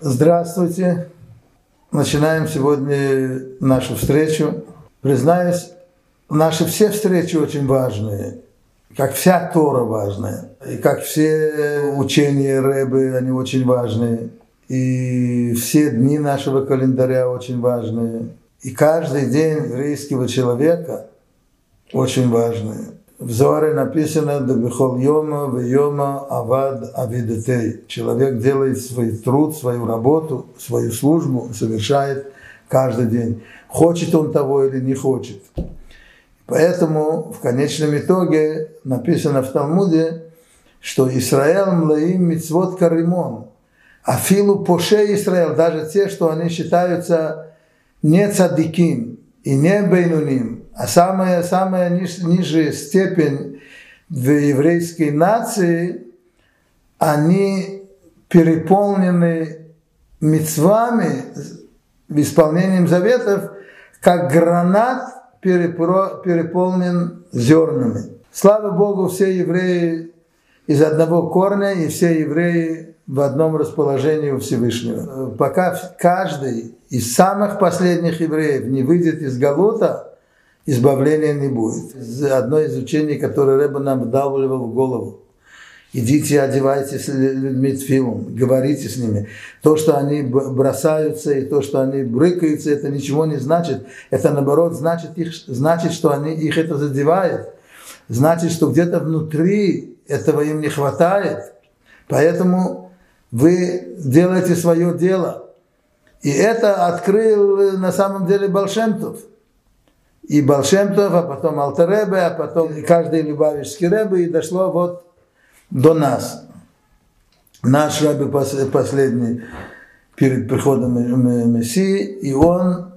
Здравствуйте. Начинаем сегодня нашу встречу. Признаюсь, наши все встречи очень важные. Как вся Тора важная. И как все учения Рэбы, они очень важные. И все дни нашего календаря очень важные. И каждый день еврейского человека очень важный. В Зоаре написано «Дабихол йома в йома авад авидетей». Человек делает свой труд, свою работу, свою службу, совершает каждый день. Хочет он того или не хочет. Поэтому в конечном итоге написано в Талмуде, что Израиль млаим мицвод каримон. Афилу поше Израиль, даже те, что они считаются не цадиким и не бейнуним, а самая, самая ниж, нижняя степень в еврейской нации, они переполнены мецвами, исполнением заветов, как гранат переполнен зернами. Слава Богу, все евреи из одного корня, и все евреи в одном расположении у Всевышнего. Пока каждый из самых последних евреев не выйдет из Галута, избавления не будет. Одно из учений, которое Рэба нам вдавливал в голову. Идите, одевайтесь с людьми тфилом, говорите с ними. То, что они бросаются и то, что они брыкаются, это ничего не значит. Это наоборот значит, их, значит что они, их это задевает. Значит, что где-то внутри этого им не хватает. Поэтому вы делаете свое дело. И это открыл на самом деле Балшемтов и Балшемтов, а потом Алтеребе, а потом каждый Любавичский Ребе, и дошло вот до нас. Наш Ребе последний перед приходом Мессии, и он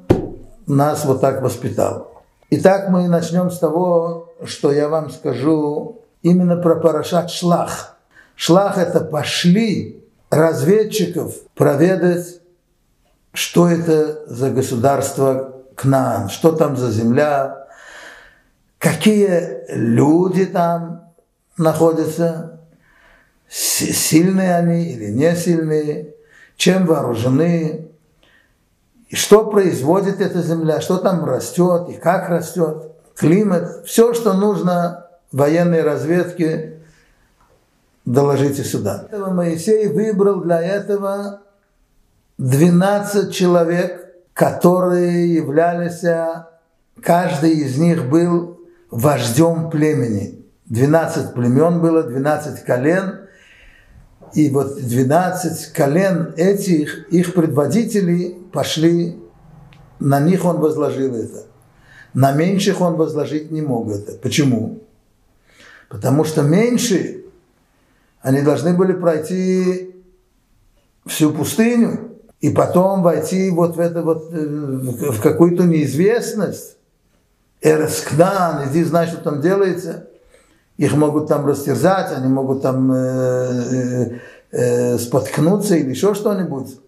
нас вот так воспитал. Итак, мы начнем с того, что я вам скажу именно про Парашат Шлах. Шлах – это пошли разведчиков проведать, что это за государство Кнаан, что там за земля, какие люди там находятся, сильные они или не сильные, чем вооружены, и что производит эта земля, что там растет и как растет, климат, все, что нужно военной разведке, доложите сюда. Моисей выбрал для этого 12 человек, которые являлись, каждый из них был вождем племени. 12 племен было, 12 колен. И вот 12 колен этих, их предводителей пошли, на них он возложил это. На меньших он возложить не мог это. Почему? Потому что меньшие, они должны были пройти всю пустыню, и потом войти вот в это вот, э, в какую-то неизвестность. Эрескнан, иди знай, что там делается. Их могут там растерзать, они могут там э, э, э, споткнуться или еще что-нибудь.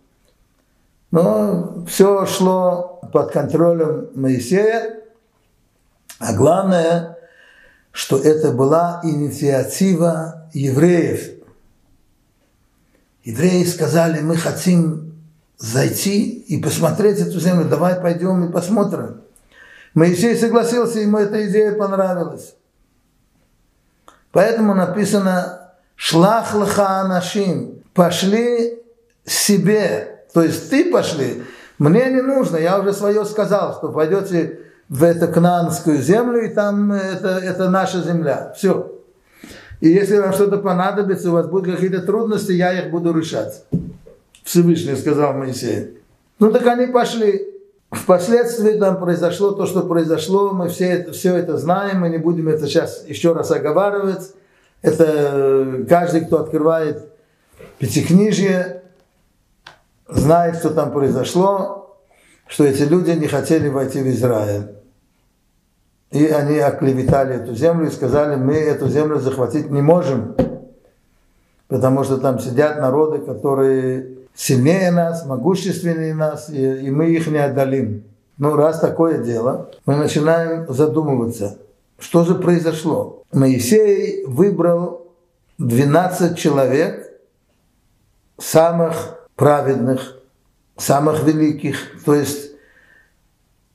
Но все шло под контролем Моисея. А главное, что это была инициатива евреев. Евреи сказали, мы хотим зайти и посмотреть эту землю. Давай пойдем и посмотрим. Моисей согласился, ему эта идея понравилась. Поэтому написано «Шлах лха анашим» – «Пошли себе». То есть ты пошли, мне не нужно, я уже свое сказал, что пойдете в эту кнанскую землю, и там это, это наша земля. Все. И если вам что-то понадобится, у вас будут какие-то трудности, я их буду решать. Всевышний сказал Моисею. Ну так они пошли. Впоследствии там произошло то, что произошло, мы все это, все это знаем, мы не будем это сейчас еще раз оговаривать. Это каждый, кто открывает Пятикнижье, знает, что там произошло, что эти люди не хотели войти в Израиль. И они оклеветали эту землю и сказали, мы эту землю захватить не можем, потому что там сидят народы, которые сильнее нас, могущественнее нас, и, и мы их не отдалим. Ну, раз такое дело, мы начинаем задумываться, что же произошло. Моисей выбрал 12 человек, самых праведных, самых великих. То есть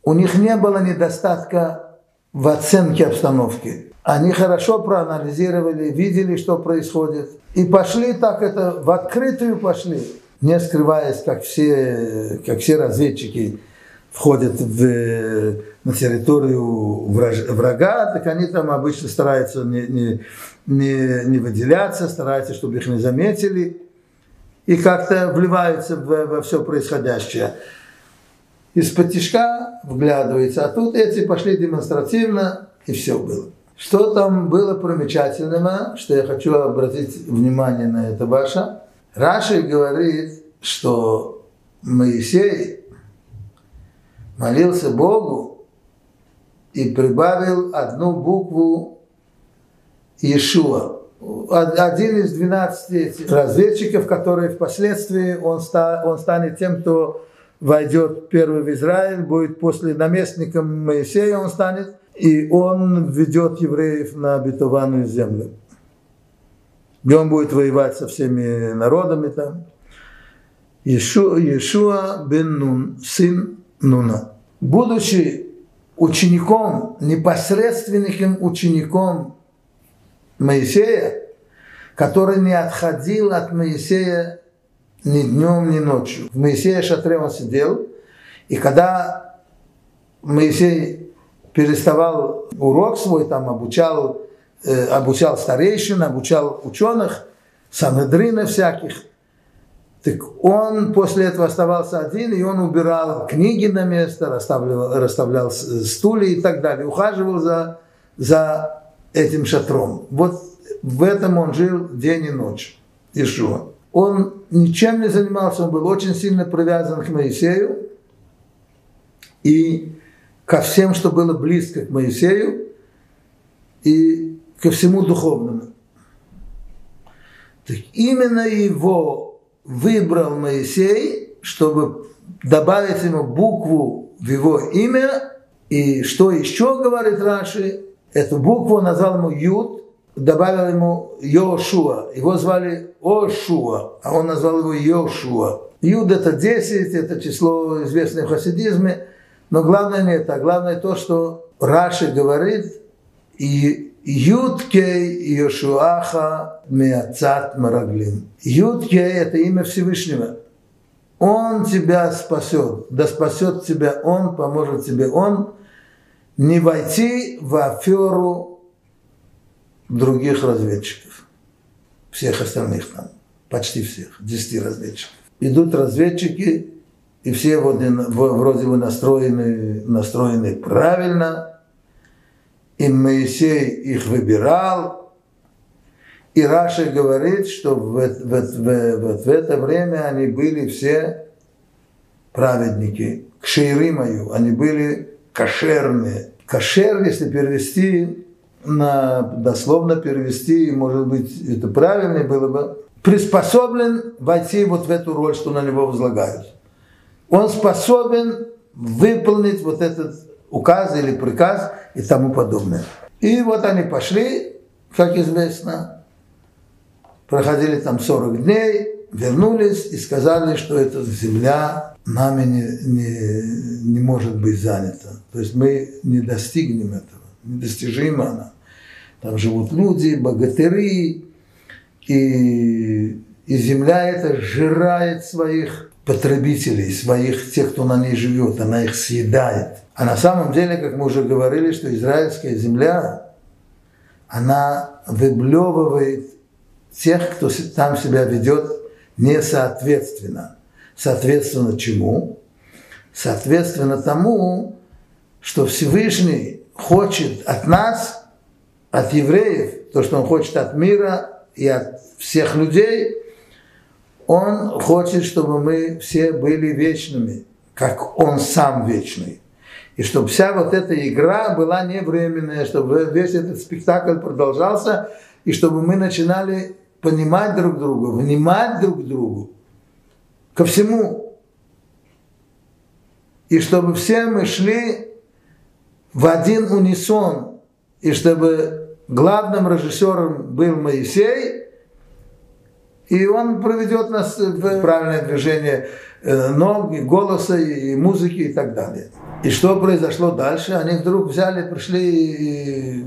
у них не было недостатка в оценке обстановки. Они хорошо проанализировали, видели, что происходит. И пошли так это, в открытую пошли, не скрываясь, как все, как все разведчики входят в, на территорию врага, так они там обычно стараются не, не, не, не выделяться, стараются, чтобы их не заметили, и как-то вливаются в, во все происходящее. Из-под тяжка вглядывается, а тут эти пошли демонстративно, и все было. Что там было примечательного, что я хочу обратить внимание на это ваше. Раши говорит, что Моисей молился Богу и прибавил одну букву Иешуа. Один из двенадцати разведчиков, который впоследствии он, ста, он станет тем, кто войдет первый в Израиль, будет после наместником Моисея он станет, и он ведет евреев на обетованную землю. И он будет воевать со всеми народами там. Иешуа, Иешуа бен Нун, сын Нуна. Будучи учеником, непосредственным учеником Моисея, который не отходил от Моисея ни днем, ни ночью. В Моисея шатре он сидел, и когда Моисей переставал урок свой, там обучал, обучал старейшин, обучал ученых, санедрина всяких, так он после этого оставался один, и он убирал книги на место, расставлял, расставлял стулья и так далее, ухаживал за, за этим шатром. Вот в этом он жил день и ночь, Ишуа. Он ничем не занимался, он был очень сильно привязан к Моисею и ко всем, что было близко к Моисею и ко всему духовному. Так именно его выбрал Моисей, чтобы добавить ему букву в его имя. И что еще говорит Раши, эту букву назвал ему Юд, добавил ему Йошуа. Его звали Ошуа, а он назвал его Йошуа. Юд это 10, это число известное в хасидизме, но главное не это, а главное то, что Раши говорит, и Юдкей Йошуаха Меацат Мараглим. Юдкей – это имя Всевышнего. Он тебя спасет, да спасет тебя Он, поможет тебе Он, не войти в аферу других разведчиков, всех остальных там, почти всех, 10 разведчиков. Идут разведчики, и все вроде, вроде бы настроены, настроены правильно, и Моисей их выбирал, и Раша говорит, что в, в, в, в, это время они были все праведники, кшейры мою, они были кошерные. Кошер, если перевести на, дословно перевести, может быть, это правильно было бы, приспособлен войти вот в эту роль, что на него возлагают. Он способен выполнить вот этот указ или приказ и тому подобное. И вот они пошли, как известно, проходили там 40 дней, вернулись и сказали, что эта земля нами не, не, не может быть занята. То есть мы не достигнем этого, недостижима она. Там живут люди, богатыри, и, и земля эта жирает своих потребителей, своих, тех, кто на ней живет, она их съедает. А на самом деле, как мы уже говорили, что израильская земля, она выблевывает тех, кто там себя ведет несоответственно. Соответственно чему? Соответственно тому, что Всевышний хочет от нас, от евреев, то, что он хочет от мира и от всех людей, он хочет, чтобы мы все были вечными, как он сам вечный. И чтобы вся вот эта игра была не временная, чтобы весь этот спектакль продолжался, и чтобы мы начинали понимать друг друга, внимать друг другу, ко всему. И чтобы все мы шли в один унисон, и чтобы главным режиссером был Моисей, И он проведет нас в правильное движение э, ног, и голоса, и музыки и так далее. И что произошло дальше? Они вдруг взяли, пришли и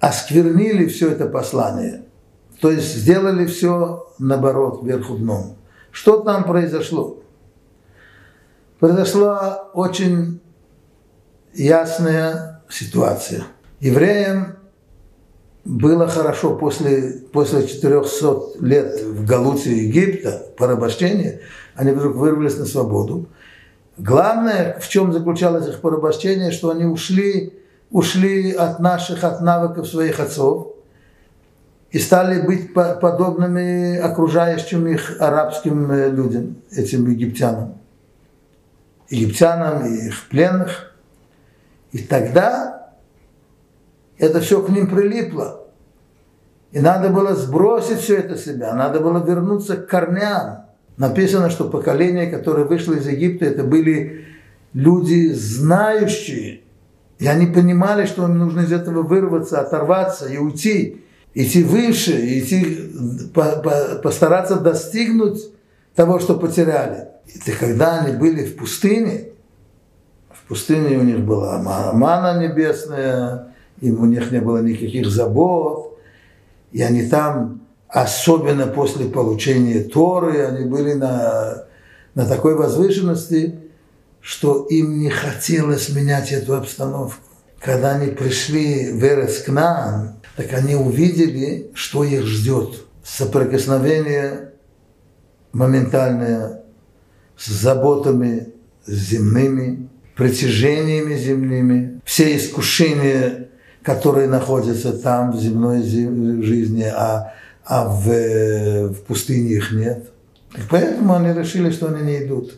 осквернили все это послание. То есть сделали все наоборот, вверху дном. Что там произошло? Произошла очень ясная ситуация. Евреям было хорошо после, после 400 лет в Галуте Египта, порабощения, они вдруг вырвались на свободу. Главное, в чем заключалось их порабощение, что они ушли, ушли от наших, от навыков своих отцов и стали быть подобными окружающим их арабским э, людям, этим египтянам. Египтянам и их пленных. И тогда это все к ним прилипло. И надо было сбросить все это себя, надо было вернуться к корням. Написано, что поколение, которое вышло из Египта, это были люди знающие. И они понимали, что им нужно из этого вырваться, оторваться и уйти. Идти выше, идти, по, по, постараться достигнуть того, что потеряли. И когда они были в пустыне, в пустыне у них была мана небесная, им у них не было никаких забот, и они там, особенно после получения Торы, они были на, на такой возвышенности, что им не хотелось менять эту обстановку. Когда они пришли в Эрец так они увидели, что их ждет. Соприкосновение моментальное с заботами земными, притяжениями земными, все искушения которые находятся там в земной жизни, а, а в, в пустыне их нет. И поэтому они решили, что они не идут.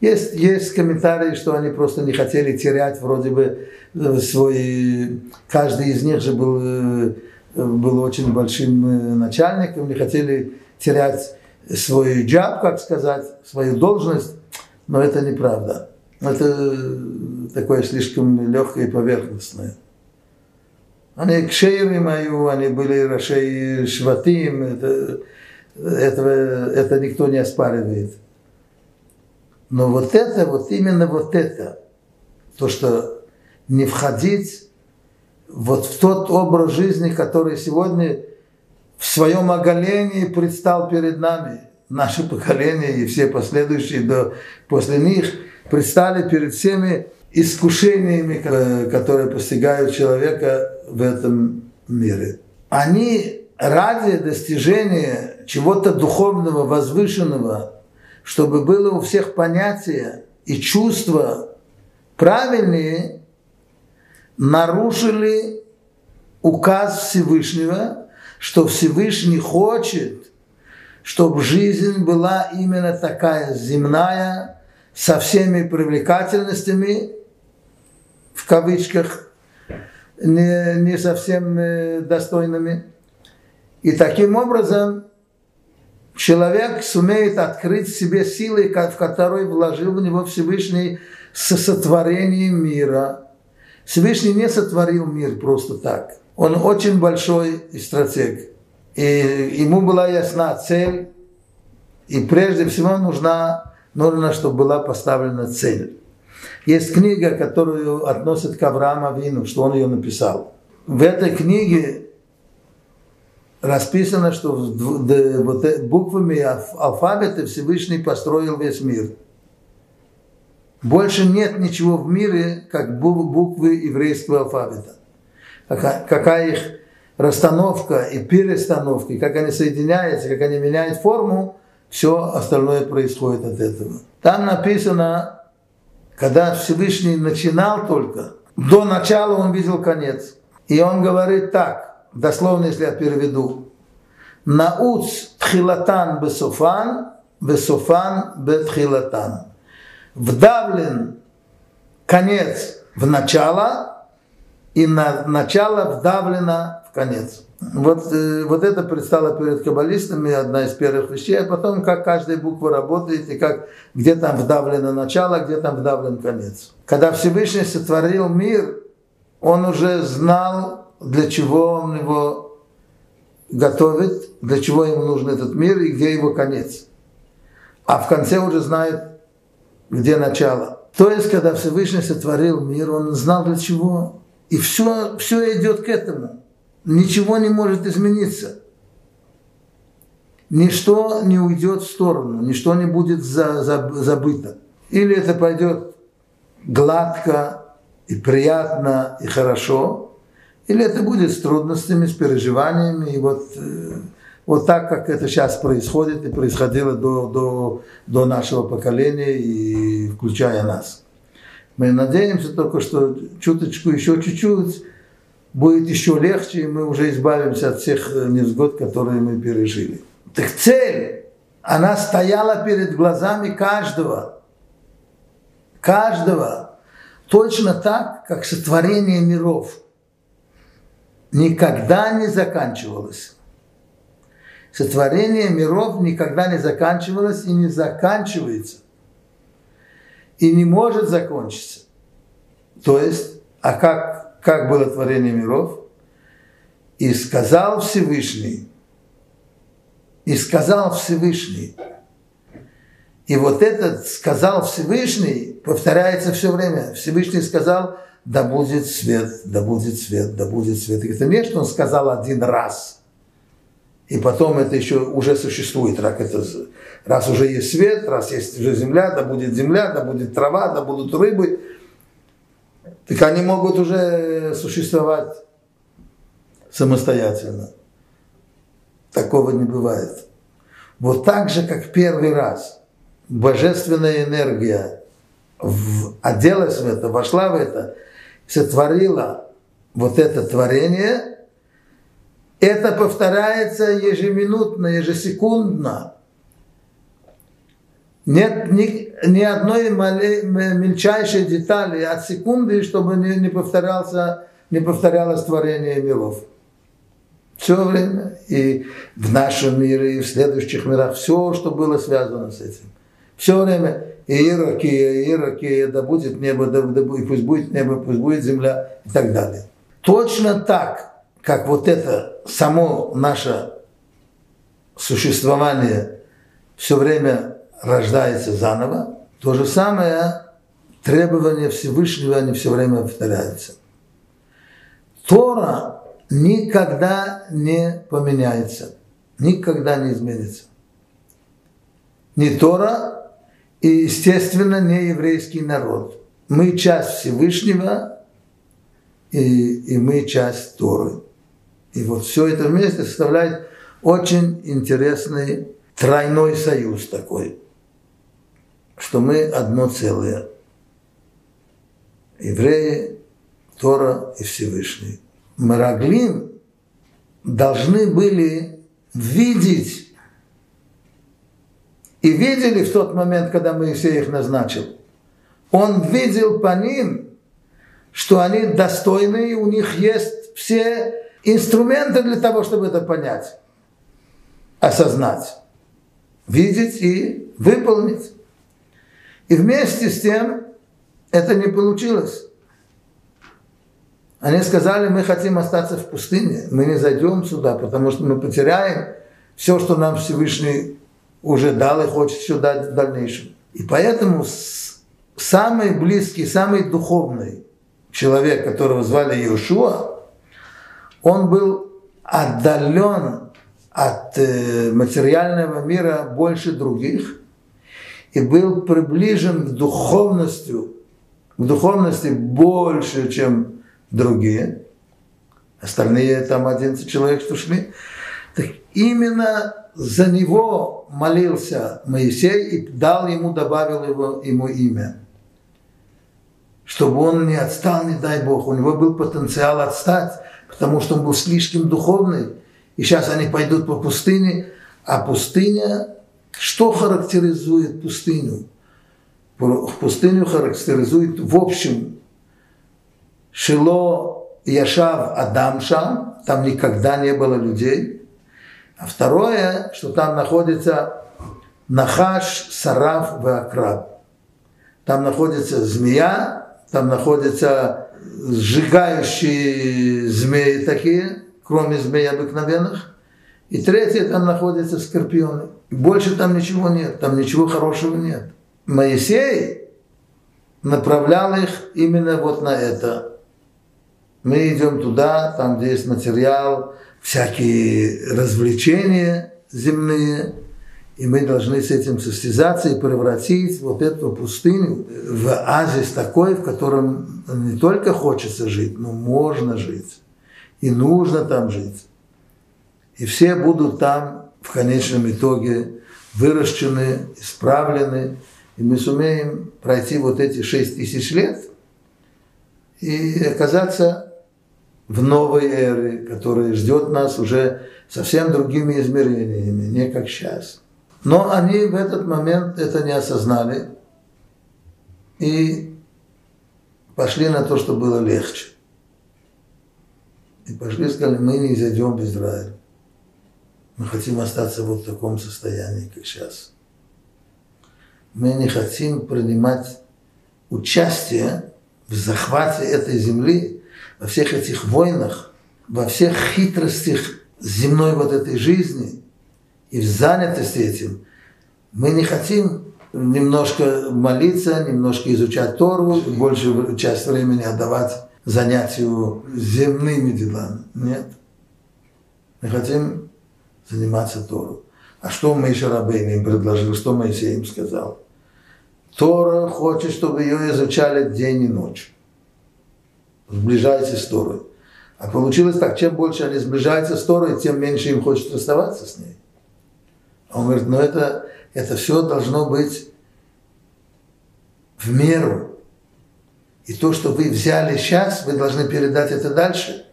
Есть, есть комментарии, что они просто не хотели терять вроде бы э, свой... Каждый из них же был, э, был очень большим э, начальником, не хотели терять свой джаб, как сказать, свою должность, но это неправда. Это такое слишком легкое и поверхностное. Они кшейрим аю, они были рашей шватим, это, этого, это никто не оспаривает. Но вот это, вот именно вот это, то, что не входить вот в тот образ жизни, который сегодня в своем оголении предстал перед нами. Наше поколение и все последующие до, после них предстали перед всеми искушениями, которые постигают человека в этом мире. Они ради достижения чего-то духовного, возвышенного, чтобы было у всех понятие и чувства правильные, нарушили указ Всевышнего, что Всевышний хочет, чтобы жизнь была именно такая земная, со всеми привлекательностями, в кавычках, не, не совсем э, достойными. И таким образом человек сумеет открыть в себе силы, в которой вложил в него Всевышний со сотворением мира. Всевышний не сотворил мир просто так. Он очень большой стратег. И ему была ясна цель, и прежде всего нужна, нужно, чтобы была поставлена цель. Есть книга, которую относят к Аврааму Вину, что он ее написал. В этой книге расписано, что вот буквами алфавита Всевышний построил весь мир. Больше нет ничего в мире, как буквы еврейского алфавита. Какая их расстановка и перестановка, и как они соединяются, как они меняют форму, все остальное происходит от этого. Там написано когда Всевышний начинал только, до начала он видел конец. И он говорит так, дословно, если я переведу. Науц тхилатан бесофан, бесофан бетхилатан. Вдавлен конец в начало, и на начало вдавлено в конец. Вот, э, вот это предстало перед каббалистами, одна из первых вещей, а потом, как каждая буква работает, и как, где там вдавлено начало, где там вдавлен конец. Когда Всевышний сотворил мир, он уже знал, для чего он его готовит, для чего ему нужен этот мир и где его конец. А в конце уже знает, где начало. То есть, когда Всевышний сотворил мир, он знал для чего. И все, все идет к этому. Ничего не может измениться. Ничто не уйдет в сторону, ничто не будет за, за, забыто. Или это пойдет гладко и приятно и хорошо, или это будет с трудностями, с переживаниями. И вот, э, вот так, как это сейчас происходит и происходило до, до, до нашего поколения, и включая нас. Мы надеемся только, что чуточку, еще чуть-чуть будет еще легче, и мы уже избавимся от всех невзгод, которые мы пережили. Так цель, она стояла перед глазами каждого. Каждого. Точно так, как сотворение миров никогда не заканчивалось. Сотворение миров никогда не заканчивалось и не заканчивается. И не может закончиться. То есть, а как, как было творение миров? И сказал Всевышний, и сказал Всевышний. И вот этот сказал Всевышний повторяется все время. Всевышний сказал, да будет свет, да будет свет, да будет свет. И это не, что он сказал один раз. И потом это еще уже существует. Раз, это, раз уже есть свет, раз есть уже земля, да будет земля, да будет трава, да будут рыбы. Так они могут уже существовать самостоятельно. Такого не бывает. Вот так же, как первый раз божественная энергия в, оделась в это, вошла в это, сотворила вот это творение, это повторяется ежеминутно, ежесекундно. Нет ни, ни одной мале, мельчайшей детали от секунды, чтобы не, не, повторялся, не повторялось творение миров. Все время. И в нашем мире, и в следующих мирах. Все, что было связано с этим. Все время. И Иракия, и Иракия, да будет небо, да, да, и пусть будет небо, пусть будет земля и так далее. Точно так, как вот это само наше существование все время рождается заново, то же самое требование Всевышнего, они все время повторяются. Тора никогда не поменяется, никогда не изменится. Не Тора и, естественно, не еврейский народ. Мы часть Всевышнего, и, и мы часть Торы. И вот все это вместе составляет очень интересный тройной союз такой, что мы одно целое. Евреи, Тора и Всевышний. Мараглим должны были видеть и видели в тот момент, когда Моисей их назначил. Он видел по ним, что они достойны, и у них есть все инструменты для того, чтобы это понять, осознать, видеть и выполнить. И вместе с тем это не получилось. Они сказали, мы хотим остаться в пустыне, мы не зайдем сюда, потому что мы потеряем все, что нам Всевышний уже дал и хочет еще дать в дальнейшем. И поэтому самый близкий, самый духовный человек, которого звали Иошуа, он был отдален от э, материального мира больше других и был приближен к духовностью, к духовности больше, чем другие, остальные там 11 человек, что шли, так именно за него молился Моисей и дал ему, добавил его, ему имя. Чтобы он не отстал, не дай Бог. У него был потенциал отстать, потому что он был слишком духовный. И сейчас они пойдут по пустыне, а пустыня, что характеризует пустыню? Пустыню характеризует в общем Шило Яшав Адам Шам, там никогда не было людей. А второе, что там находится Нахаш, Сараф и Акраб. Там находится змея, там находятся сжигающие змеи такие, кроме змей обыкновенных, И третье, там находятся скорпионы. Больше там ничего нет, там ничего хорошего нет. Моисей направлял их именно вот на это. Мы идем туда, там, где есть материал, всякие развлечения земные, и мы должны с этим состязаться и превратить вот эту пустыню в оазис такой, в котором не только хочется жить, но можно жить. И нужно там жить. И все будут там в конечном итоге выращены, исправлены, и мы сумеем пройти вот эти шесть тысяч лет и оказаться в новой эре, которая ждет нас уже совсем другими измерениями, не как сейчас. Но они в этот момент это не осознали и пошли на то, что было легче. И пошли сказали, мы не зайдем в Израиль. Мы хотим остаться вот в таком состоянии, как сейчас. Мы не хотим принимать участие в захвате этой земли, во всех этих войнах, во всех хитростях земной вот этой жизни и в занятости этим. Мы не хотим немножко молиться, немножко изучать Тору, большую часть времени отдавать занятию земными делами. Нет. Мы хотим заниматься Тору. А что Миша Рабейн им предложил, что Моисей им сказал? Тора хочет, чтобы ее изучали день и ночь. Сближайтесь с Торой. А получилось так, чем больше они сближаются с Торой, тем меньше им хочет расставаться с ней. А он говорит, ну это, это все должно быть в меру. И то, что вы взяли сейчас, вы должны передать это дальше.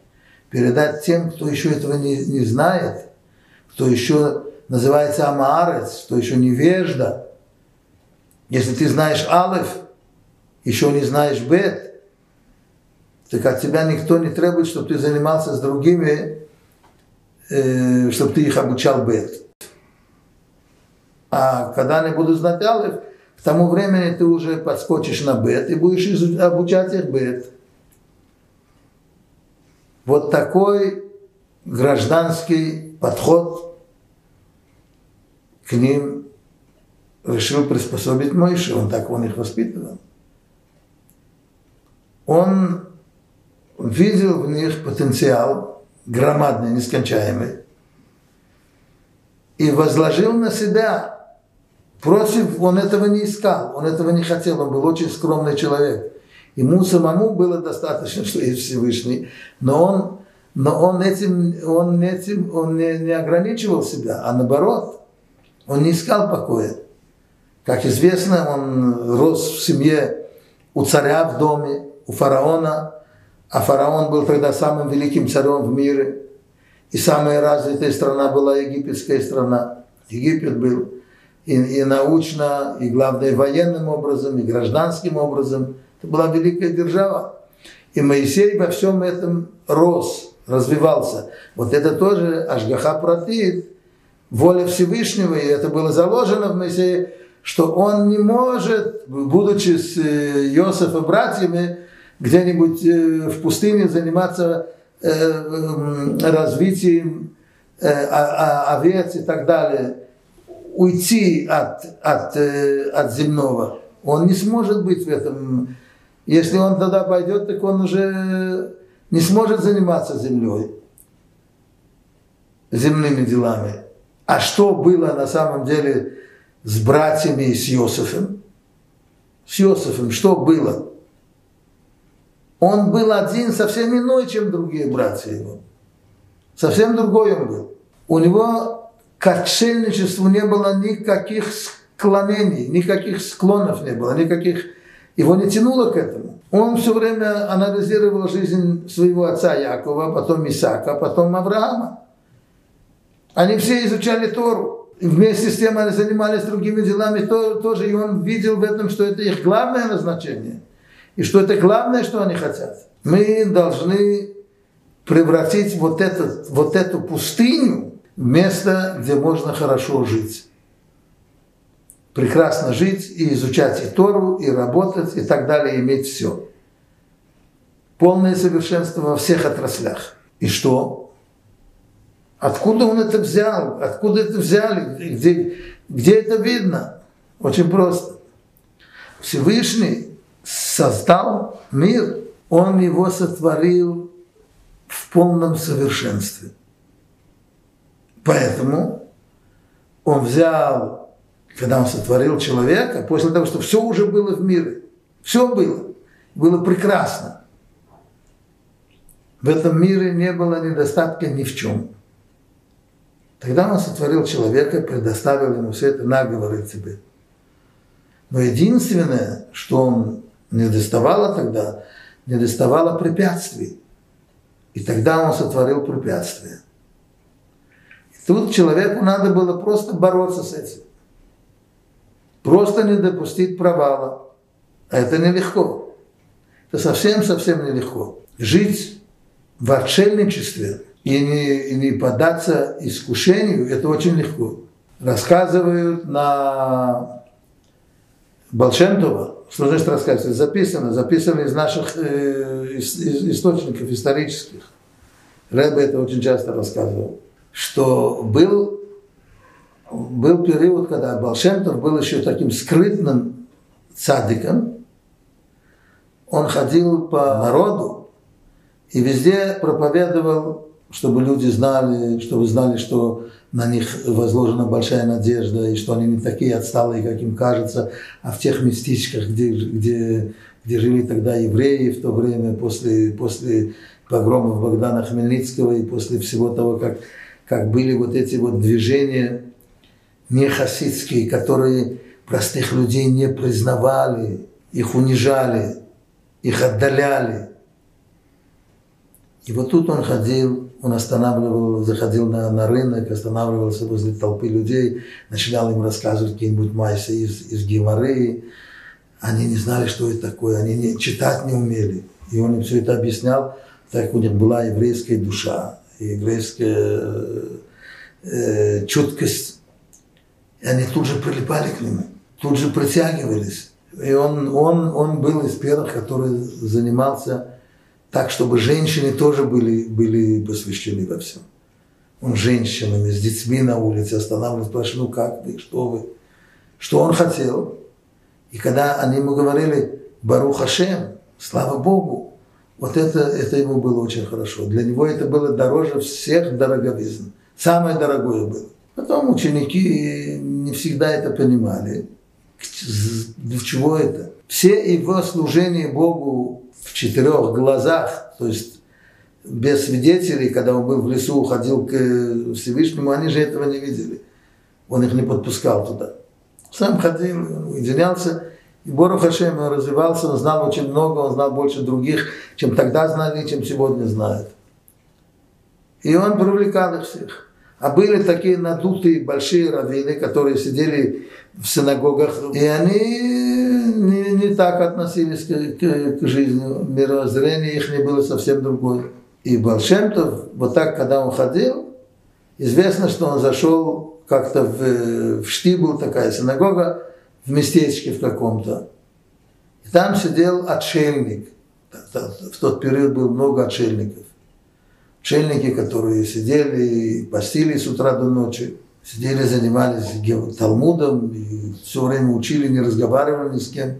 Передать тем, кто еще этого не, не знает – кто еще называется Амаарец, кто еще невежда. Если ты знаешь Алеф, еще не знаешь Бет, так от тебя никто не требует, чтобы ты занимался с другими, э, чтобы ты их обучал Бет. А когда они будут знать Алеф, к тому времени ты уже подскочишь на Бет и будешь обучать их Бет. Вот такой гражданский подход к ним решил приспособить Мойши, он так он их воспитывал. Он видел в них потенциал громадный, нескончаемый, и возложил на себя против, он этого не искал, он этого не хотел, он был очень скромный человек. Ему самому было достаточно, что есть Всевышний, но он, но он этим, он этим он не, не ограничивал себя, а наоборот, он не искал покоя. Как известно, он рос в семье у царя в доме, у фараона, а фараон был тогда самым великим царем в мире. И самая развитая страна была египетская страна. Египет был и, и научно, и главное военным образом, и гражданским образом. Это была великая держава. И Моисей во всем этом рос, развивался. Вот это тоже Ашгаха Пратит, воля Всевышнего, и это было заложено в Моисее, что он не может, будучи с э, Иосифом братьями, где-нибудь э, в пустыне заниматься э, развитием овец и так далее, уйти от, от, от земного. Он не сможет быть в этом. Если он тогда пойдет, так он уже не сможет заниматься землей, земными делами. А что было на самом деле с братьями и с Иосифом? С Иосифом что было? Он был один, совсем иной, чем другие братья его. Совсем другой он был. У него к отшельничеству не было никаких склонений, никаких склонов не было, никаких... Его не тянуло к этому. Он все время анализировал жизнь своего отца Якова, потом Исаака, потом Авраама. Они все изучали Тору. Вместе с тем они занимались другими делами то, тоже. И он видел в этом, что это их главное назначение. И что это главное, что они хотят. Мы должны превратить вот, этот, вот эту пустыню в место, где можно хорошо жить. Прекрасно жить и изучать и Тору, и работать, и так далее, иметь все. Полное совершенство во всех отраслях. И что? Откуда он это взял? Откуда это взяли? Где, где это видно? Очень просто. Всевышний создал мир, он его сотворил в полном совершенстве. Поэтому он взял, когда он сотворил человека, после того, что все уже было в мире, все было, было прекрасно. В этом мире не было недостатка ни в чем. Тогда он сотворил человека, предоставил ему все это, на, говорит тебе. Но единственное, что он не доставало тогда, не доставало препятствий. И тогда он сотворил препятствия. И тут человеку надо было просто бороться с этим. Просто не допустить провала. Это нелегко. Это совсем-совсем нелегко. Жить в отшельничестве и не, и не поддаться искушению, это очень легко. Рассказывают на Балшемтова, что значит рассказывать? Записано, записано из наших э, из, из источников исторических. Рэбе это очень часто рассказывал, что был, был период, когда Балшемтов был еще таким скрытным цадиком. Он ходил по народу и везде проповедовал чтобы люди знали, чтобы знали, что на них возложена большая надежда, и что они не такие отсталые, как им кажется, а в тех местечках, где, где, где жили тогда евреи в то время, после, после погромов Богдана Хмельницкого и после всего того, как, как были вот эти вот движения нехасидские, которые простых людей не признавали, их унижали, их отдаляли. И вот тут он ходил он останавливал, заходил на, на рынок, останавливался возле толпы людей, начинал им рассказывать какие-нибудь майсы из, из Геморреи. Они не знали, что это такое, они не, читать не умели. И он им все это объяснял, так у них была еврейская душа, еврейская э, чуткость. И они тут же прилипали к нему, тут же притягивались. И он, он, он был из первых, который занимался так, чтобы женщины тоже были, были посвящены во всем. Он женщинами, с детьми на улице останавливался, спрашивал, ну как вы, что вы, что он хотел. И когда они ему говорили, Бару Хашем, слава Богу, вот это, это ему было очень хорошо. Для него это было дороже всех дороговизн. Самое дорогое было. Потом ученики не всегда это понимали. Для чего это? Все его служения Богу в четырех глазах, то есть без свидетелей, когда он был в лесу, уходил к э, Всевышнему, они же этого не видели. Он их не подпускал туда. Сам ходил, уединялся, и Бору Хашем развивался, он знал очень много, он знал больше других, чем тогда знали, чем сегодня знают. И он привлекал их всех. А были такие надутые большие раввины, которые сидели в синагогах, и они не, не так относились к, к, к жизни. Мировоззрение их не было совсем другое. И Балшемтов, вот так, когда он ходил, известно, что он зашел как-то в, в Штибл, такая синагога, в местечке в каком-то. И там сидел отшельник. В тот период было много отшельников шельники, которые сидели постили с утра до ночи, сидели, занимались Талмудом, и все время учили, не разговаривали ни с кем.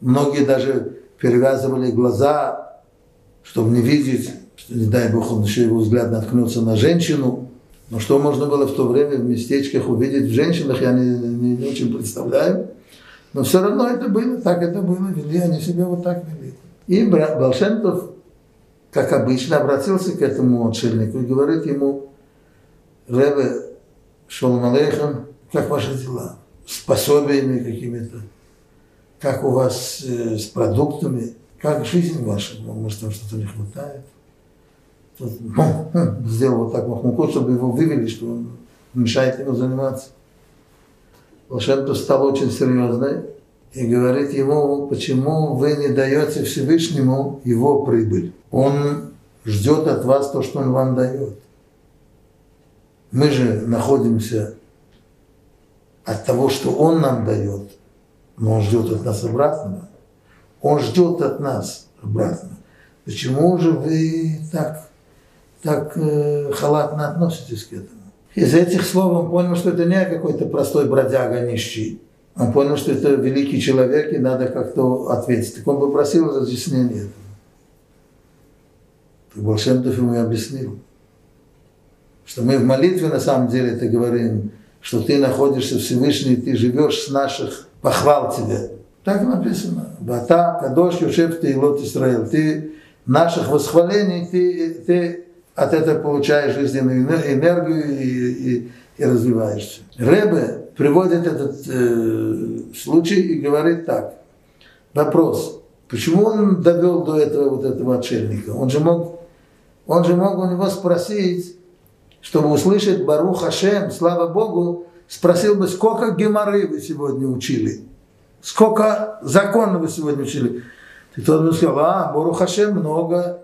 Многие даже перевязывали глаза, чтобы не видеть, что, не дай Бог, он еще его взгляд наткнется на женщину. Но что можно было в то время в местечках увидеть в женщинах, я не, не, не очень представляю. Но все равно это было, так это было, вели они себя вот так вели. И Балшемтов как обычно, обратился к этому отшельнику и говорит ему, Ребе, Шолом Алейхам, как ваши дела? С пособиями какими-то? Как у вас э, с продуктами? Как жизнь ваша? Может, там что-то не хватает? Тут, ну, хм, сделал вот так Махмукот, чтобы его вывели, что он мешает ему заниматься. Лошадка стал очень серьезный и говорит ему, почему вы не даете Всевышнему его прибыль. Он ждет от вас то, что он вам дает. Мы же находимся от того, что он нам дает, но он ждет от нас обратного. Он ждет от нас обратно. Почему же вы так так э, халатно относитесь к этому. Из этих слов он понял, что это не какой-то простой бродяга нищий. Он понял, что это великий человек, и надо как-то ответить. Так он попросил разъяснения этого. Так Большемтов ему и объяснил, что мы в молитве на самом деле это говорим, что ты находишься Всевышний, ты живешь с наших похвал тебе. Так написано. Бата, Кадош, Юшев, ты Лот Исраил. Ты наших восхвалений, ты, ты от этого получаешь жизненную энергию и, и, и развиваешься. Ребе приводит этот э, случай и говорит так. Вопрос. Почему он довел до этого вот этого отшельника? Он же мог, он же мог у него спросить, чтобы услышать Барух Хашем, слава Богу, спросил бы, сколько геморы вы сегодня учили? Сколько законов вы сегодня учили? И тот бы сказал, а, Барух Хашем много,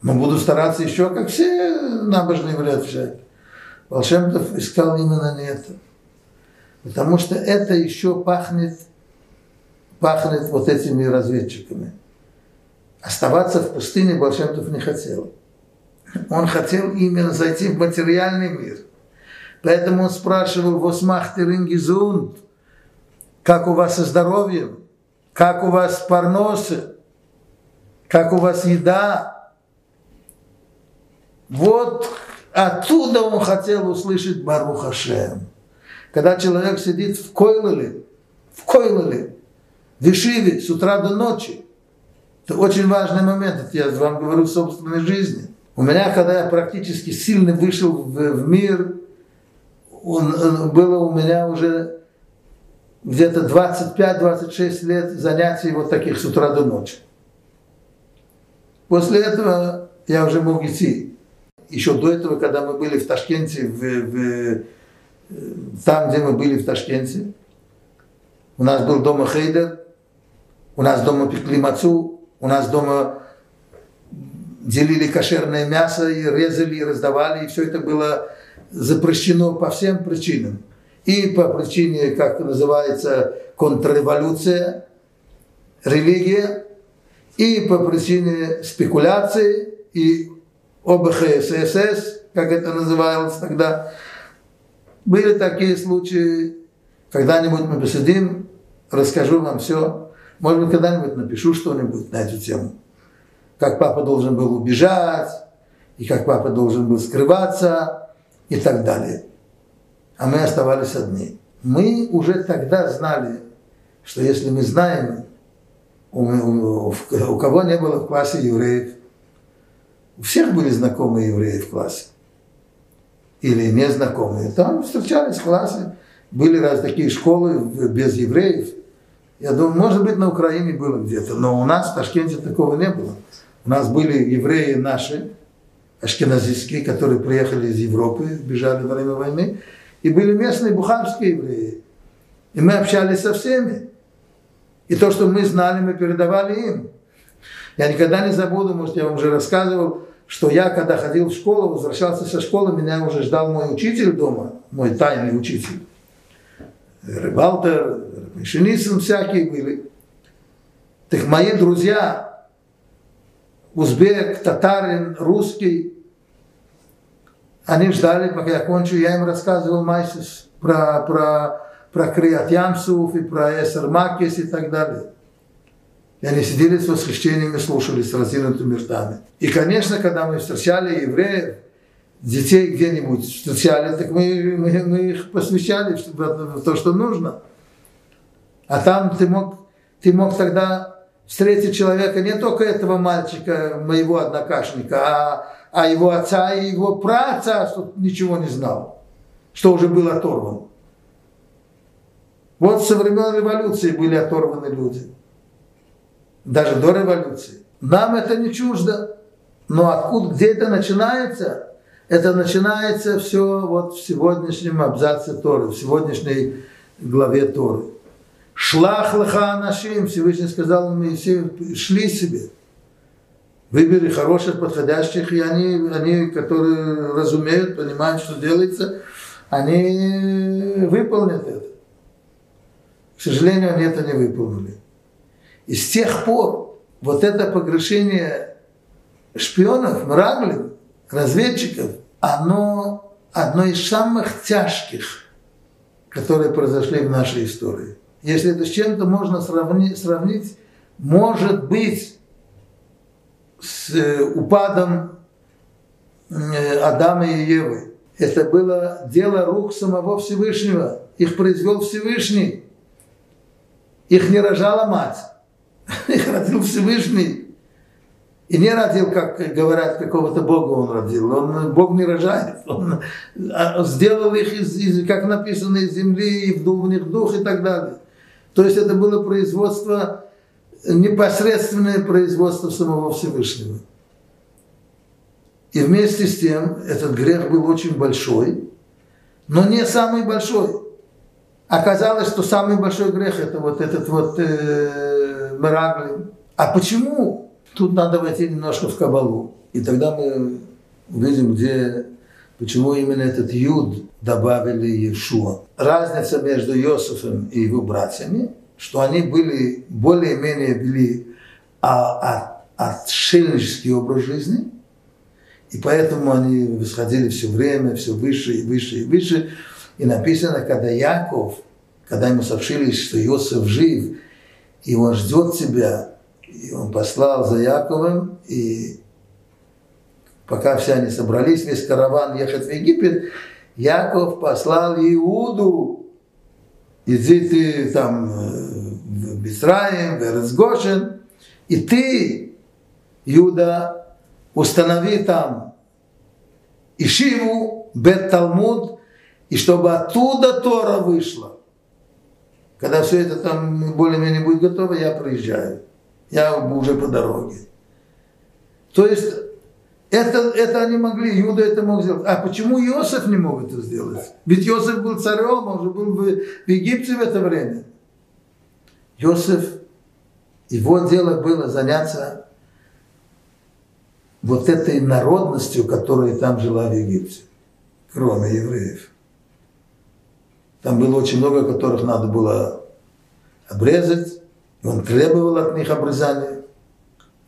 но буду стараться еще, как все набожные отвечают. Волшебников искал именно не это. Потому что это еще пахнет, пахнет вот этими разведчиками. Оставаться в пустыне Волшебников не хотел. Он хотел именно зайти в материальный мир. Поэтому он спрашивал, «Восмах ты Как у вас со здоровьем? Как у вас парносы? Как у вас еда?» Вот оттуда он хотел услышать Барух Хашем. Когда человек сидит в Койлале, в Койлале, в Ишиве с утра до ночи, это очень важный момент, это я вам говорю в собственной жизни. У меня, когда я практически сильно вышел в, в мир, он, он, было у меня уже где-то 25-26 лет занятий вот таких с утра до ночи. После этого я уже мог идти. Еще до этого, когда мы были в Ташкенте, в, в, там, где мы были в Ташкенте, у нас был дома Хейдер, у нас дома пекли мацу, у нас дома делили кошерное мясо и резали, и раздавали, и все это было запрещено по всем причинам. И по причине, как называется, контрреволюция, религия, и по причине спекуляции, и ОБХСС, как это называлось тогда. Были такие случаи, когда-нибудь мы посидим, расскажу вам все. Может быть, когда-нибудь напишу что-нибудь на эту тему как папа должен был убежать, и как папа должен был скрываться, и так далее. А мы оставались одни. Мы уже тогда знали, что если мы знаем, у, у, у кого не было в классе евреев, у всех были знакомые евреи в классе, или незнакомые, там встречались в классе, были раз такие школы без евреев. Я думаю, может быть, на Украине было где-то, но у нас в Ташкенте такого не было. У нас были евреи наши, ашкеназийские, которые приехали из Европы, бежали во время войны, и были местные бухарские евреи. И мы общались со всеми. И то, что мы знали, мы передавали им. Я никогда не забуду, может, я вам уже рассказывал, что я, когда ходил в школу, возвращался со школы, меня уже ждал мой учитель дома, мой тайный учитель. Рыбалтер, Мишенисин всякие были. Так мои друзья, узбек, татарин, русский. Они ждали, пока я кончу. Я им рассказывал Майсис про, про, про Криат Ямсуф и про Эсер Макис и так далее. И они сидели с восхищением и слушали с разинутыми ртами. И, конечно, когда мы встречали евреев, детей где-нибудь встречали, так мы, мы, мы их посвящали в то, что нужно. А там ты мог, ты мог тогда встретить человека не только этого мальчика, моего однокашника, а, а его отца и его праотца, что ничего не знал, что уже был оторван. Вот со времен революции были оторваны люди. Даже до революции. Нам это не чуждо. Но откуда, где это начинается? Это начинается все вот в сегодняшнем абзаце Торы, в сегодняшней главе Торы. Шлах леха нашим, Всевышний сказал Моисею, шли себе. Выбери хороших, подходящих, и они, они, которые разумеют, понимают, что делается, они выполнят это. К сожалению, они это не выполнили. И с тех пор вот это погрешение шпионов, мраглин, разведчиков, оно одно из самых тяжких, которые произошли в нашей истории. Если это с чем-то можно сравнить, сравнить может быть, с э, упадом э, Адама и Евы. Это было дело рук самого Всевышнего. Их произвел Всевышний. Их не рожала мать. Их родил Всевышний. И не родил, как говорят, какого-то Бога он родил. Он, Бог не рожает. Он а, сделал их, из, из, как написано, из земли, и вдул в них дух и так далее. То есть это было производство, непосредственное производство самого Всевышнего. И вместе с тем этот грех был очень большой, но не самый большой. Оказалось, что самый большой грех это вот этот вот э, Мераглин. А почему? Тут надо войти немножко в Кабалу. И тогда мы увидим, где, почему именно этот Юд добавили Иешуа. Разница между Иосифом и его братьями, что они были более-менее вели а, а, отшельнический образ жизни, и поэтому они восходили все время, все выше и выше и выше. И написано, когда Яков, когда ему сообщили, что Иосиф жив, и он ждет тебя, и он послал за Яковом, и пока все они собрались, весь караван ехать в Египет, Яков послал Иуду, иди ты там э, в Бисраим, в Эрцгошин, и ты, Иуда, установи там Ишиву, Бет Талмуд, и чтобы оттуда Тора вышла. Когда все это там более-менее будет готово, я приезжаю. Я уже по дороге. То есть это, это они могли, Иуда это мог сделать. А почему Иосиф не мог это сделать? Ведь Иосиф был царем, он же был в, в Египте в это время. Иосиф, его дело было заняться вот этой народностью, которая там жила в Египте, кроме евреев. Там было очень много, которых надо было обрезать, он требовал от них обрезания.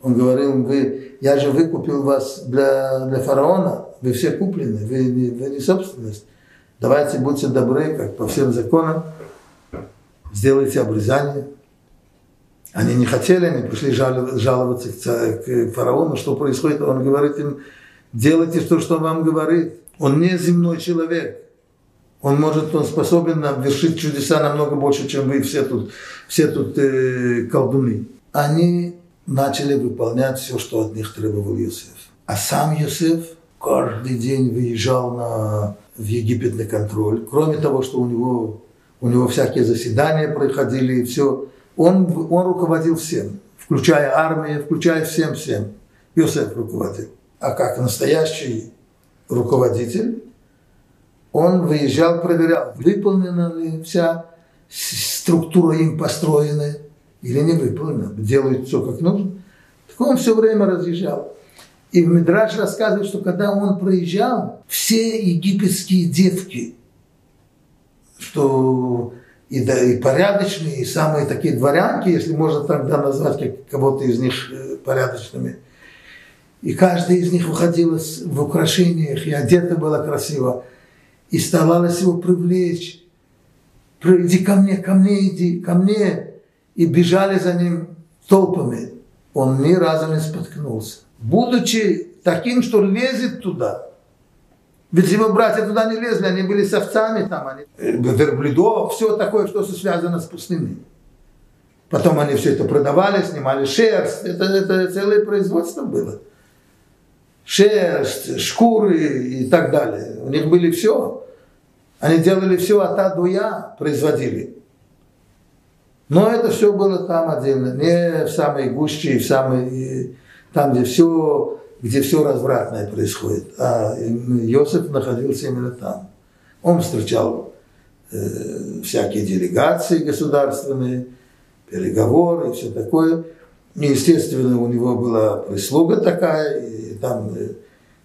Он говорил, вы, я же выкупил вас для, для фараона, вы все куплены, вы не, вы не собственность. Давайте будьте добры, как по всем законам, сделайте обрезание. Они не хотели, они пришли жаловаться к, фараону, что происходит. Он говорит им, делайте то, что вам говорит. Он не земной человек. Он может, он способен вершить чудеса намного больше, чем вы все тут, все тут э, колдуны. Они начали выполнять все, что от них требовал Иосиф. А сам Иосиф каждый день выезжал на, в Египет на контроль. Кроме того, что у него, у него всякие заседания проходили и все, он, он руководил всем, включая армию, включая всем-всем. Иосиф руководил. А как настоящий руководитель, он выезжал, проверял, выполнена ли вся структура им построенная или не выполнена, делают все как нужно. Так он все время разъезжал. И в Мидраш рассказывает, что когда он проезжал, все египетские девки, что и, да, и порядочные, и самые такие дворянки, если можно тогда назвать как, кого-то из них э, порядочными, и каждая из них выходила в украшениях, и одета была красиво и старалась его привлечь. Иди ко мне, ко мне иди, ко мне. И бежали за ним толпами. Он ни разу не споткнулся. Будучи таким, что лезет туда. Ведь его братья туда не лезли, они были с овцами там, они, верблюдов, все такое, что связано с пустыней. Потом они все это продавали, снимали шерсть. Это, это целое производство было шерсть, шкуры и так далее. У них были все. Они делали все от А до Я, производили. Но это все было там отдельно, не в самой гуще, в самой, там, где все, где все развратное происходит. А Иосиф находился именно там. Он встречал э, всякие делегации государственные, переговоры и все такое. Естественно, у него была прислуга такая, и там э,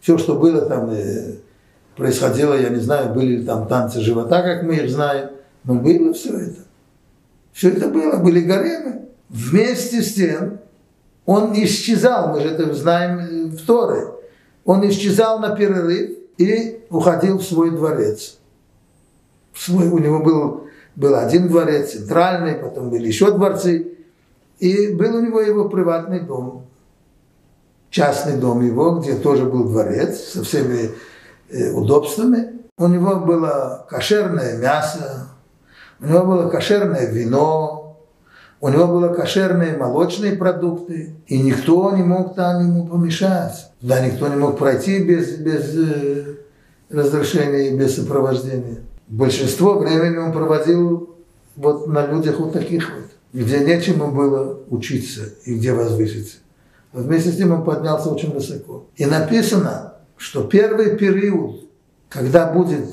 все, что было там э, происходило, я не знаю, были ли там танцы живота, как мы их знаем, но было все это. Все это было, были гаремы. Вместе с тем, Он исчезал, мы же это знаем в Торе. Он исчезал на перерыв и уходил в свой дворец. свой, у него был, был один дворец, центральный, потом были еще дворцы. И был у него его приватный дом, частный дом его, где тоже был дворец со всеми э, удобствами. У него было кошерное мясо, у него было кошерное вино, у него было кошерные молочные продукты, и никто не мог там ему помешать. Да, никто не мог пройти без, без э, разрешения и без сопровождения. Большинство времени он проводил вот на людях вот таких вот где нечему было учиться и где возвыситься. Вместе с тем он поднялся очень высоко. И написано, что первый период, когда будет,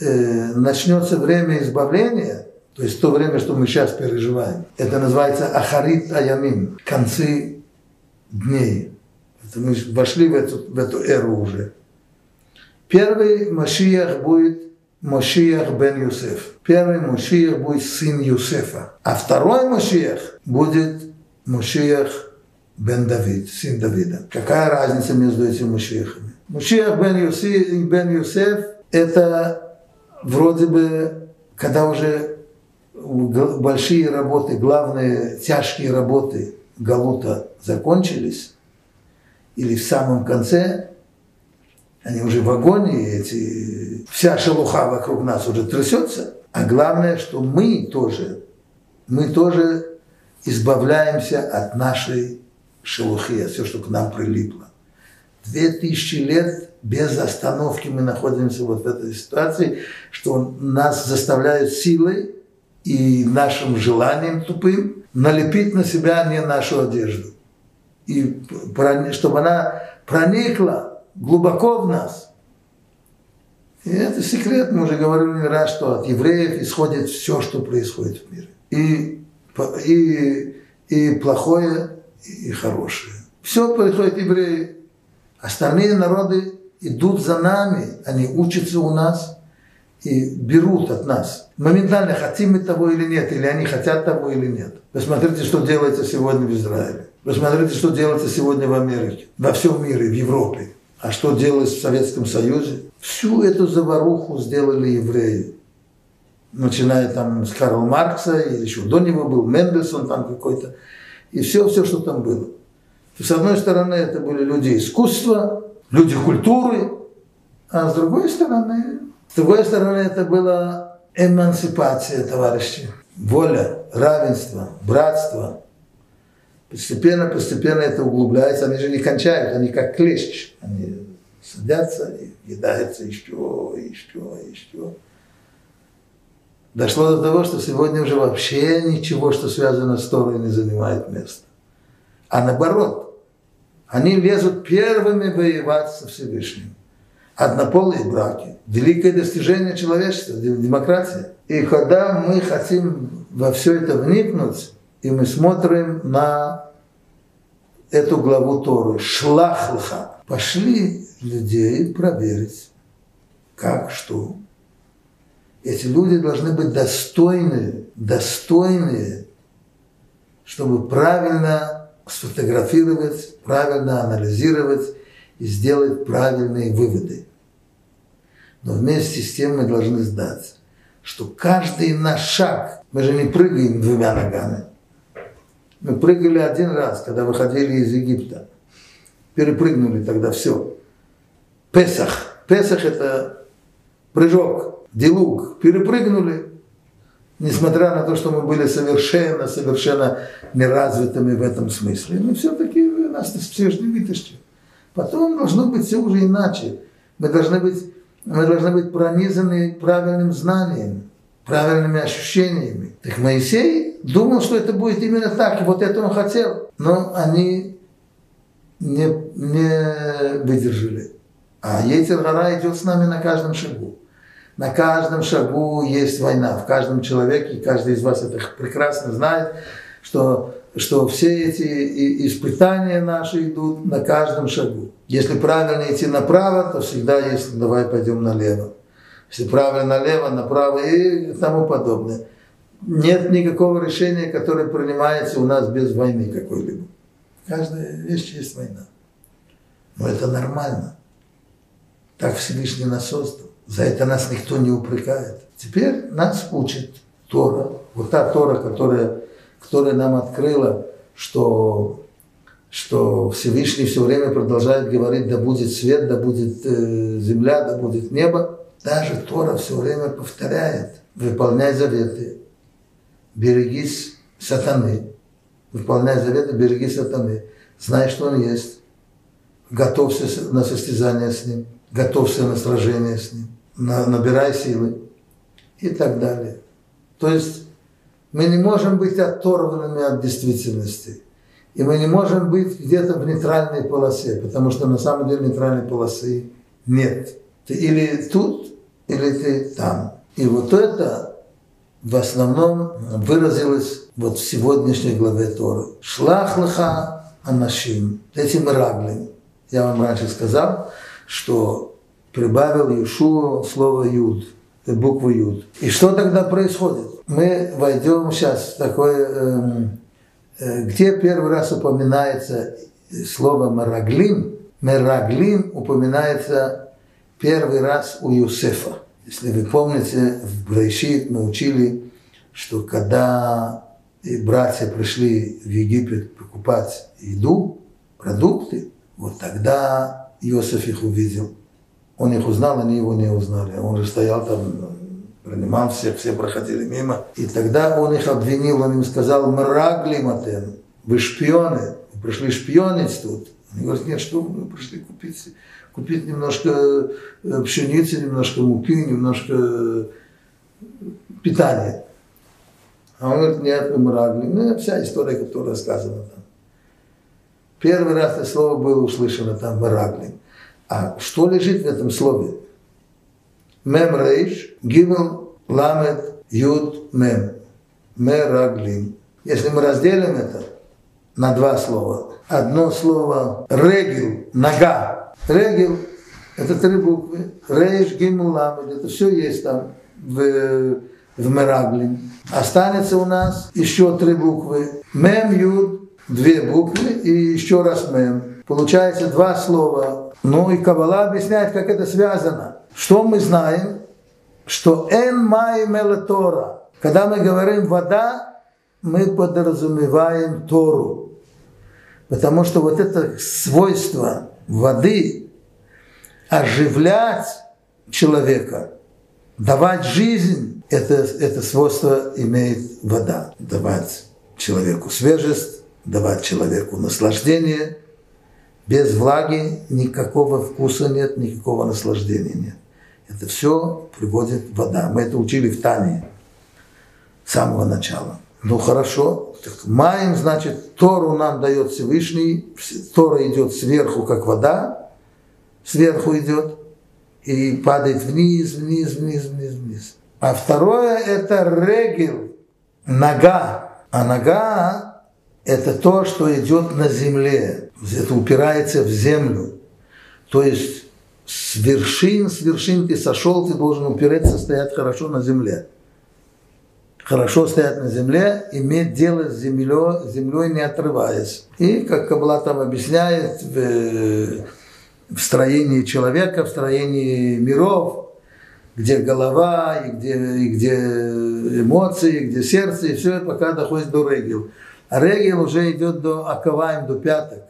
э, начнется время избавления, то есть то время, что мы сейчас переживаем, это называется Ахарит Аямин, концы дней. Это мы вошли в эту, в эту эру уже. Первый Машиях будет Мошиях бен Юсеф. Первый Мошиях будет сын Юсефа. А второй Мошиях будет Мошиях бен Давид, сын Давида. Какая разница между этими Мошиехами? Мошиях бен Юсеф, бен Юсеф это вроде бы, когда уже большие работы, главные тяжкие работы Галута закончились, или в самом конце, они уже в агонии, эти, вся шелуха вокруг нас уже трясется. А главное, что мы тоже, мы тоже избавляемся от нашей шелухи, от всего, что к нам прилипло. Две тысячи лет без остановки мы находимся вот в этой ситуации, что нас заставляют силой и нашим желанием тупым налепить на себя не нашу одежду. И чтобы она проникла глубоко в нас. И это секрет, мы уже говорили не раз, что от евреев исходит все, что происходит в мире. И, и, и плохое, и хорошее. Все происходит евреи. Остальные народы идут за нами, они учатся у нас и берут от нас. Моментально хотим мы того или нет, или они хотят того или нет. Посмотрите, что делается сегодня в Израиле. Посмотрите, что делается сегодня в Америке, во всем мире, в Европе. А что делалось в Советском Союзе? Всю эту заваруху сделали евреи. Начиная там с Карла Маркса, и еще до него был Мендельсон там какой-то. И все, все, что там было. С одной стороны, это были люди искусства, люди культуры, а с другой стороны, с другой стороны, это была эмансипация, товарищи. Воля, равенство, братство, Постепенно, постепенно это углубляется. Они же не кончают, они как клещ. Они садятся и едаются еще, еще, еще. Дошло до того, что сегодня уже вообще ничего, что связано с Торой, не занимает места. А наоборот, они лезут первыми воевать со Всевышним. Однополые браки, великое достижение человечества, демократия. И когда мы хотим во все это вникнуть, и мы смотрим на эту главу Торы, шлахлха. Пошли людей проверить, как, что. Эти люди должны быть достойны, достойные, чтобы правильно сфотографировать, правильно анализировать и сделать правильные выводы. Но вместе с тем мы должны знать, что каждый наш шаг, мы же не прыгаем двумя ногами, мы прыгали один раз, когда выходили из Египта. Перепрыгнули тогда все. Песах. Песах это прыжок, делуг. Перепрыгнули. Несмотря на то, что мы были совершенно, совершенно неразвитыми в этом смысле. Но все-таки нас все же. Потом должно быть все уже иначе. Мы должны быть, мы должны быть пронизаны правильным знанием, правильными ощущениями. Так Моисей думал, что это будет именно так, и вот это он хотел. Но они не, не выдержали. А Ейцергара идет с нами на каждом шагу. На каждом шагу есть война. В каждом человеке, и каждый из вас это прекрасно знает, что, что все эти испытания наши идут на каждом шагу. Если правильно идти направо, то всегда есть, давай пойдем налево. Если правильно налево, направо и тому подобное нет никакого решения, которое принимается у нас без войны какой-либо. каждая вещь есть война. Но это нормально. Так Всевышний нас создал. За это нас никто не упрекает. Теперь нас учит Тора. Вот та Тора, которая, которая нам открыла, что, что Всевышний все время продолжает говорить, да будет свет, да будет э, земля, да будет небо. Даже Тора все время повторяет, выполняй заветы, берегись сатаны, выполняй заветы, берегись сатаны, знай, что он есть, готовься на состязание с ним, готовься на сражение с ним, на, набирай силы и так далее. То есть мы не можем быть оторванными от действительности. И мы не можем быть где-то в нейтральной полосе, потому что на самом деле нейтральной полосы нет. Ты или тут, или ты там. И вот это в основном выразилось вот в сегодняшней главе Торы. Шлах лаха анашим, эти мраглим. Я вам раньше сказал, что прибавил Иешуа слово Юд, букву Юд. И что тогда происходит? Мы войдем сейчас в такое, эм, э, где первый раз упоминается слово Мараглим. Мераглим упоминается первый раз у Юсефа. Если вы помните, в Брайшит мы учили, что когда братья пришли в Египет покупать еду, продукты, вот тогда Иосиф их увидел. Он их узнал, они его не узнали. Он же стоял там, принимал всех, все проходили мимо. И тогда он их обвинил, он им сказал, мрагли матен, вы шпионы, вы пришли шпионить тут. Они говорят, нет, что мы пришли купить купить немножко э, пшеницы, немножко муки, немножко э, питания. А он говорит, нет, мы радли. Ну, вся история, которая рассказана там. Первый раз это слово было услышано там, Марагли. А что лежит в этом слове? Мем рейш, гимел, ламет, юд, мем. Мераглим. Если мы разделим это на два слова. Одно слово регил, нога, Регел – это три буквы. Рейш, Гимл, Ламед – это все есть там в, в Мерагле. Останется у нас еще три буквы. Мем, Юд – две буквы и еще раз Мем. Получается два слова. Ну и Кабала объясняет, как это связано. Что мы знаем? Что эн май Тора. Когда мы говорим вода, мы подразумеваем Тору. Потому что вот это свойство воды оживлять человека, давать жизнь, это, это свойство имеет вода. Давать человеку свежесть, давать человеку наслаждение. Без влаги никакого вкуса нет, никакого наслаждения нет. Это все приводит вода. Мы это учили в Тане с самого начала. Ну хорошо, маем, значит, Тору нам дает Всевышний, Тора идет сверху, как вода, сверху идет и падает вниз, вниз, вниз, вниз, вниз. А второе это регел, нога. А нога это то, что идет на земле, это упирается в землю. То есть с вершин, с вершин ты сошел, ты должен упереться, стоять хорошо на земле хорошо стоять на земле, иметь дело с землей, землей не отрываясь. И, как Кабла там объясняет, в, в строении человека, в строении миров, где голова, и где, и где эмоции, и где сердце, и все это пока доходит до регил. А регил уже идет до Акаваем, до пяток.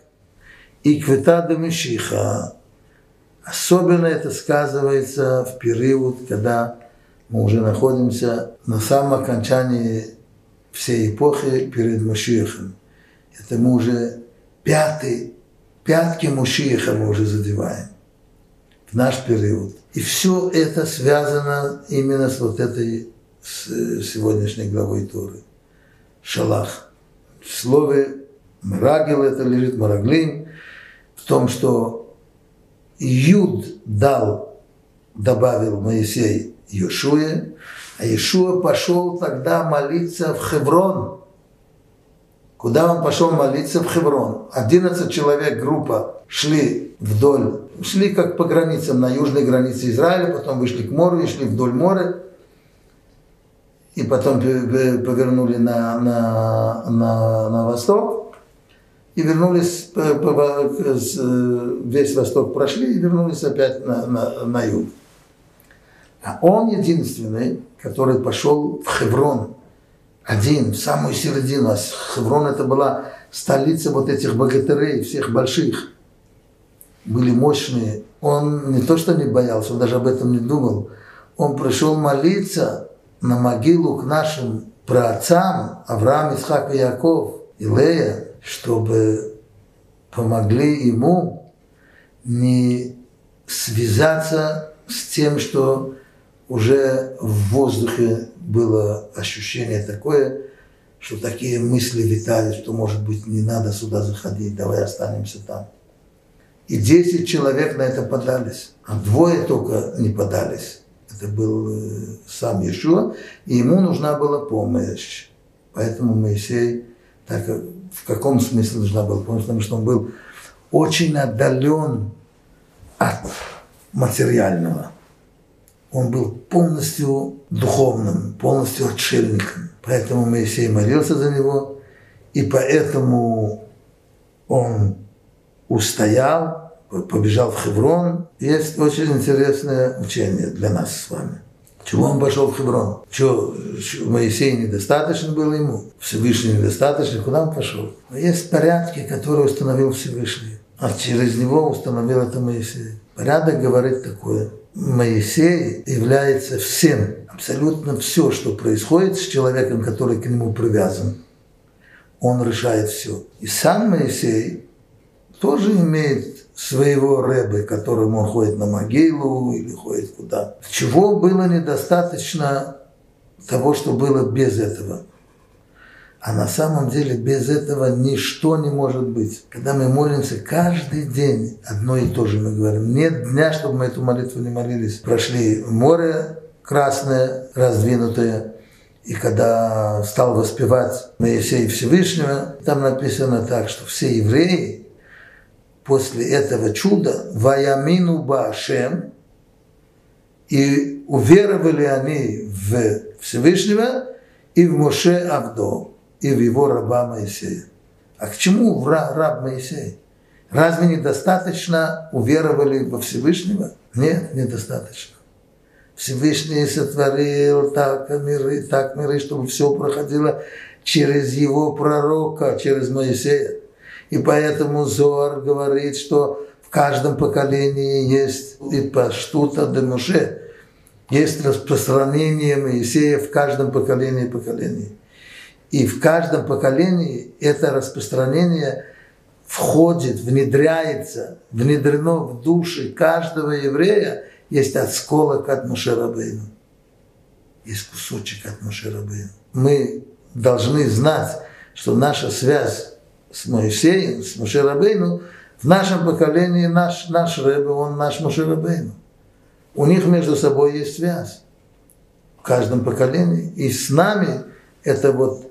И квита до Мишиха. Особенно это сказывается в период, когда мы уже находимся на самом окончании всей эпохи перед Машиехом. Это мы уже пятый, пятки Машиеха мы уже задеваем в наш период. И все это связано именно с вот этой с сегодняшней главой Торы. Шалах. В слове Марагил это лежит, Мараглим, в том, что Юд дал, добавил Моисей Иешуе, а Иешуа пошел тогда молиться в Хеврон. Куда он пошел молиться? В Хеврон. 11 человек, группа, шли вдоль, шли как по границам, на южной границе Израиля, потом вышли к морю и шли вдоль моря, и потом повернули на, на, на, на восток. и вернулись, весь Восток прошли и вернулись опять на, на, на юг. А он единственный, который пошел в Хеврон, один, в самую середину. А Хеврон это была столица вот этих богатырей, всех больших. Были мощные. Он не то что не боялся, он даже об этом не думал. Он пришел молиться на могилу к нашим праотцам Авраам, Исхак и Яков, и Лея, чтобы помогли ему не связаться с тем, что уже в воздухе было ощущение такое, что такие мысли витают, что, может быть, не надо сюда заходить, давай останемся там. И десять человек на это подались, а двое только не подались. Это был э, сам Иешуа, и ему нужна была помощь. Поэтому Моисей, так в каком смысле нужна была помощь? Потому что он был очень отдален от материального он был полностью духовным, полностью отшельником. Поэтому Моисей молился за него, и поэтому он устоял, побежал в Хеврон. Есть очень интересное учение для нас с вами. Чего он пошел в Хеврон? Что, Моисей недостаточно был ему? Всевышний недостаточно? Куда он пошел? Есть порядки, которые установил Всевышний. А через него установил это Моисей. Порядок говорит такое – Моисей является всем, абсолютно все, что происходит с человеком, который к нему привязан. Он решает все. И сам Моисей тоже имеет своего рэбы, которым он ходит на могилу или ходит куда. Чего было недостаточно того, что было без этого. А на самом деле без этого ничто не может быть. Когда мы молимся каждый день, одно и то же мы говорим. Нет дня, чтобы мы эту молитву не молились. Прошли море красное, раздвинутое, и когда стал воспевать Моисей Всевышнего, там написано так, что все евреи после этого чуда «Ваямину Баашем» и уверовали они в Всевышнего и в Моше Авдо и в его раба Моисея. А к чему раб Моисей? Разве недостаточно уверовали во Всевышнего? Нет, недостаточно. Всевышний сотворил так миры, так миры, чтобы все проходило через его пророка, через Моисея. И поэтому Зоар говорит, что в каждом поколении есть и паштута де Муше, есть распространение Моисея в каждом поколении поколении. И в каждом поколении это распространение входит, внедряется, внедрено в души каждого еврея, есть отсколок от Мушерабейну. Есть кусочек от Мушерабейну. Мы должны знать, что наша связь с Моисеем, с Мушерабейну, в нашем поколении наш, наш Рэбе, он наш Мушерабейну. У них между собой есть связь. В каждом поколении. И с нами это вот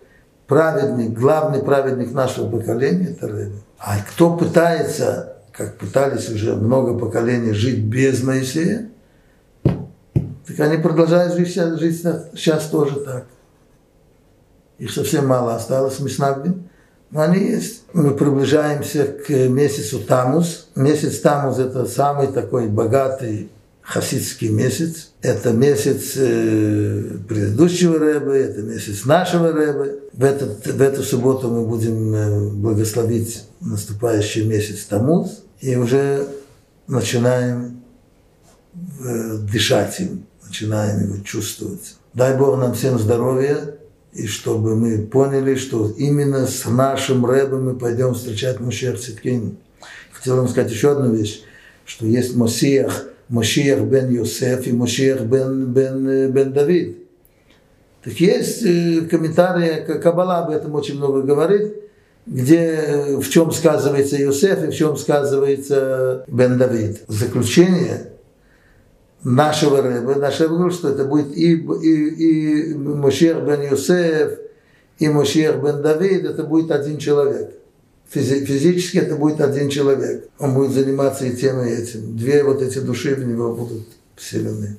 праведник, главный праведник нашего поколения – это Рэбе. А кто пытается, как пытались уже много поколений, жить без Моисея, так они продолжают жить, жить сейчас тоже так. Их совсем мало осталось, мы Миснагдин, но они есть. Мы приближаемся к месяцу Тамус. Месяц Тамус – это самый такой богатый хасидский месяц. Это месяц э, предыдущего Рэбы, это месяц нашего Рэбы. В, этот, в эту субботу мы будем э, благословить наступающий месяц Тамуз и уже начинаем э, дышать им, начинаем его чувствовать. Дай Бог нам всем здоровья, и чтобы мы поняли, что именно с нашим Рэбом мы пойдем встречать Мушех Циткин. Хотел вам сказать еще одну вещь, что есть Мосиях – Мошиях бен Йосеф и Мошиях бен, бен, бен Давид. Так есть комментарии, Каббала об этом очень много говорит, где в чем сказывается Йосеф и в чем сказывается Бен Давид. Заключение нашего Рэба, нашего говорит, что это будет и, и, и Мошиях бен Йосеф, и Мошиях бен Давид, это будет один человек физически это будет один человек. Он будет заниматься и тем, и этим. Две вот эти души в него будут вселены.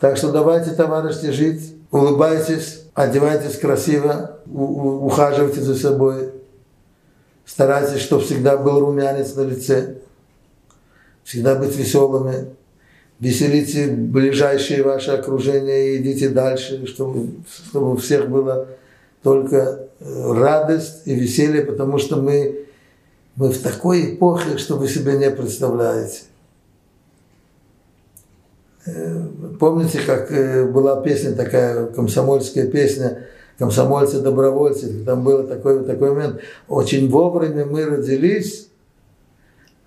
Так что давайте, товарищи, жить, улыбайтесь, одевайтесь красиво, ухаживайте за собой, старайтесь, чтобы всегда был румянец на лице, всегда быть веселыми, веселите ближайшее ваше окружение и идите дальше, чтобы, чтобы у всех было только э, радость и веселье, потому что мы, мы в такой эпохе, что вы себе не представляете. Э, помните, как э, была песня такая, комсомольская песня «Комсомольцы-добровольцы», там был такой, такой момент, очень вовремя мы родились,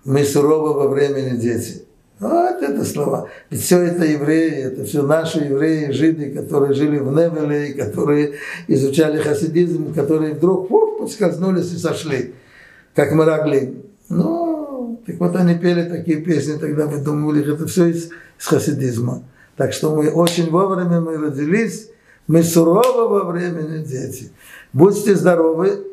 мы суровы во времени дети. Вот это слова. Ведь все это евреи, это все наши евреи, жиды, которые жили в Невеле, которые изучали хасидизм, которые вдруг ух, подскользнулись и сошли, как Марагли. Ну, так вот они пели такие песни, тогда вы думали, это все из, из хасидизма. Так что мы очень вовремя мы родились, мы суровы во времени дети. Будьте здоровы,